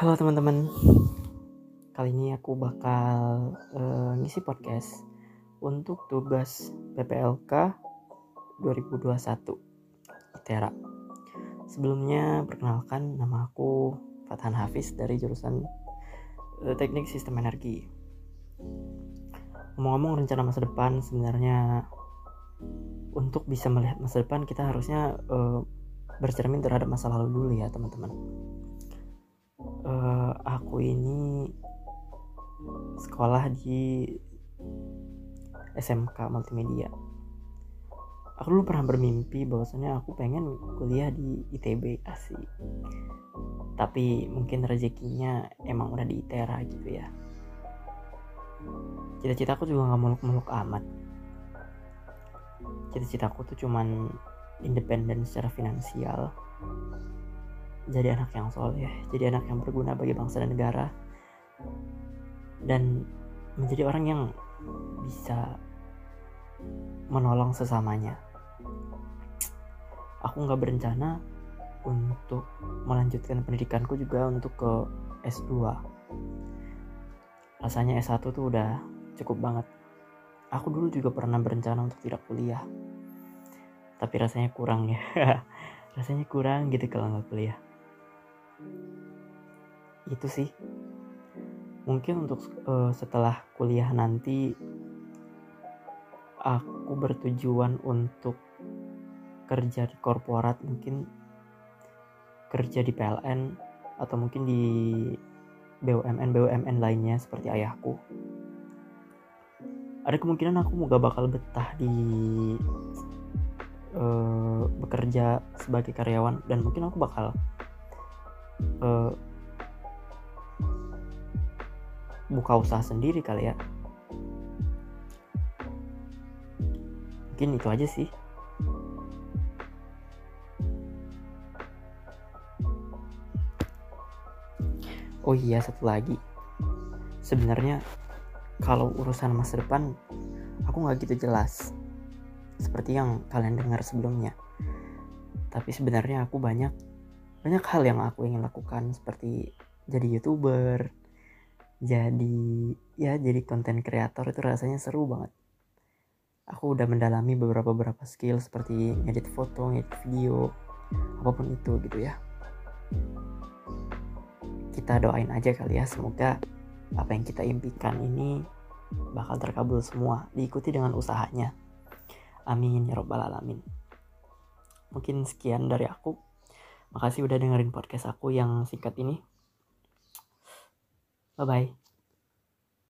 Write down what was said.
Halo teman-teman, kali ini aku bakal uh, ngisi podcast untuk tugas PPLK 2021 ITERA. Sebelumnya perkenalkan nama aku Fathan Hafiz dari jurusan uh, Teknik Sistem Energi. Ngomong-ngomong rencana masa depan sebenarnya untuk bisa melihat masa depan kita harusnya uh, bercermin terhadap masa lalu dulu ya teman-teman aku ini sekolah di SMK Multimedia. Aku dulu pernah bermimpi bahwasanya aku pengen kuliah di ITB asik. Tapi mungkin rezekinya emang udah di ITERA gitu ya. Cita-cita aku juga nggak muluk-muluk amat. Cita-citaku tuh cuman independen secara finansial jadi anak yang soleh jadi anak yang berguna bagi bangsa dan negara dan menjadi orang yang bisa menolong sesamanya. Aku nggak berencana untuk melanjutkan pendidikanku juga untuk ke S2 rasanya S1 tuh udah cukup banget. Aku dulu juga pernah berencana untuk tidak kuliah tapi rasanya kurang ya. Rasanya kurang gitu kalau nggak kuliah itu sih. Mungkin untuk uh, setelah kuliah nanti aku bertujuan untuk kerja di korporat mungkin kerja di PLN atau mungkin di BUMN BUMN lainnya seperti ayahku. Ada kemungkinan aku gak bakal betah di uh, bekerja sebagai karyawan dan mungkin aku bakal uh, buka usaha sendiri kali ya. Mungkin itu aja sih. Oh iya satu lagi. Sebenarnya kalau urusan masa depan aku nggak gitu jelas seperti yang kalian dengar sebelumnya. Tapi sebenarnya aku banyak banyak hal yang aku ingin lakukan seperti jadi youtuber, jadi ya jadi konten kreator itu rasanya seru banget. Aku udah mendalami beberapa beberapa skill seperti edit foto, edit video, apa pun itu gitu ya. Kita doain aja kali ya semoga apa yang kita impikan ini bakal terkabul semua diikuti dengan usahanya. Amin ya robbal alamin. Mungkin sekian dari aku. Makasih udah dengerin podcast aku yang singkat ini. Bye bye.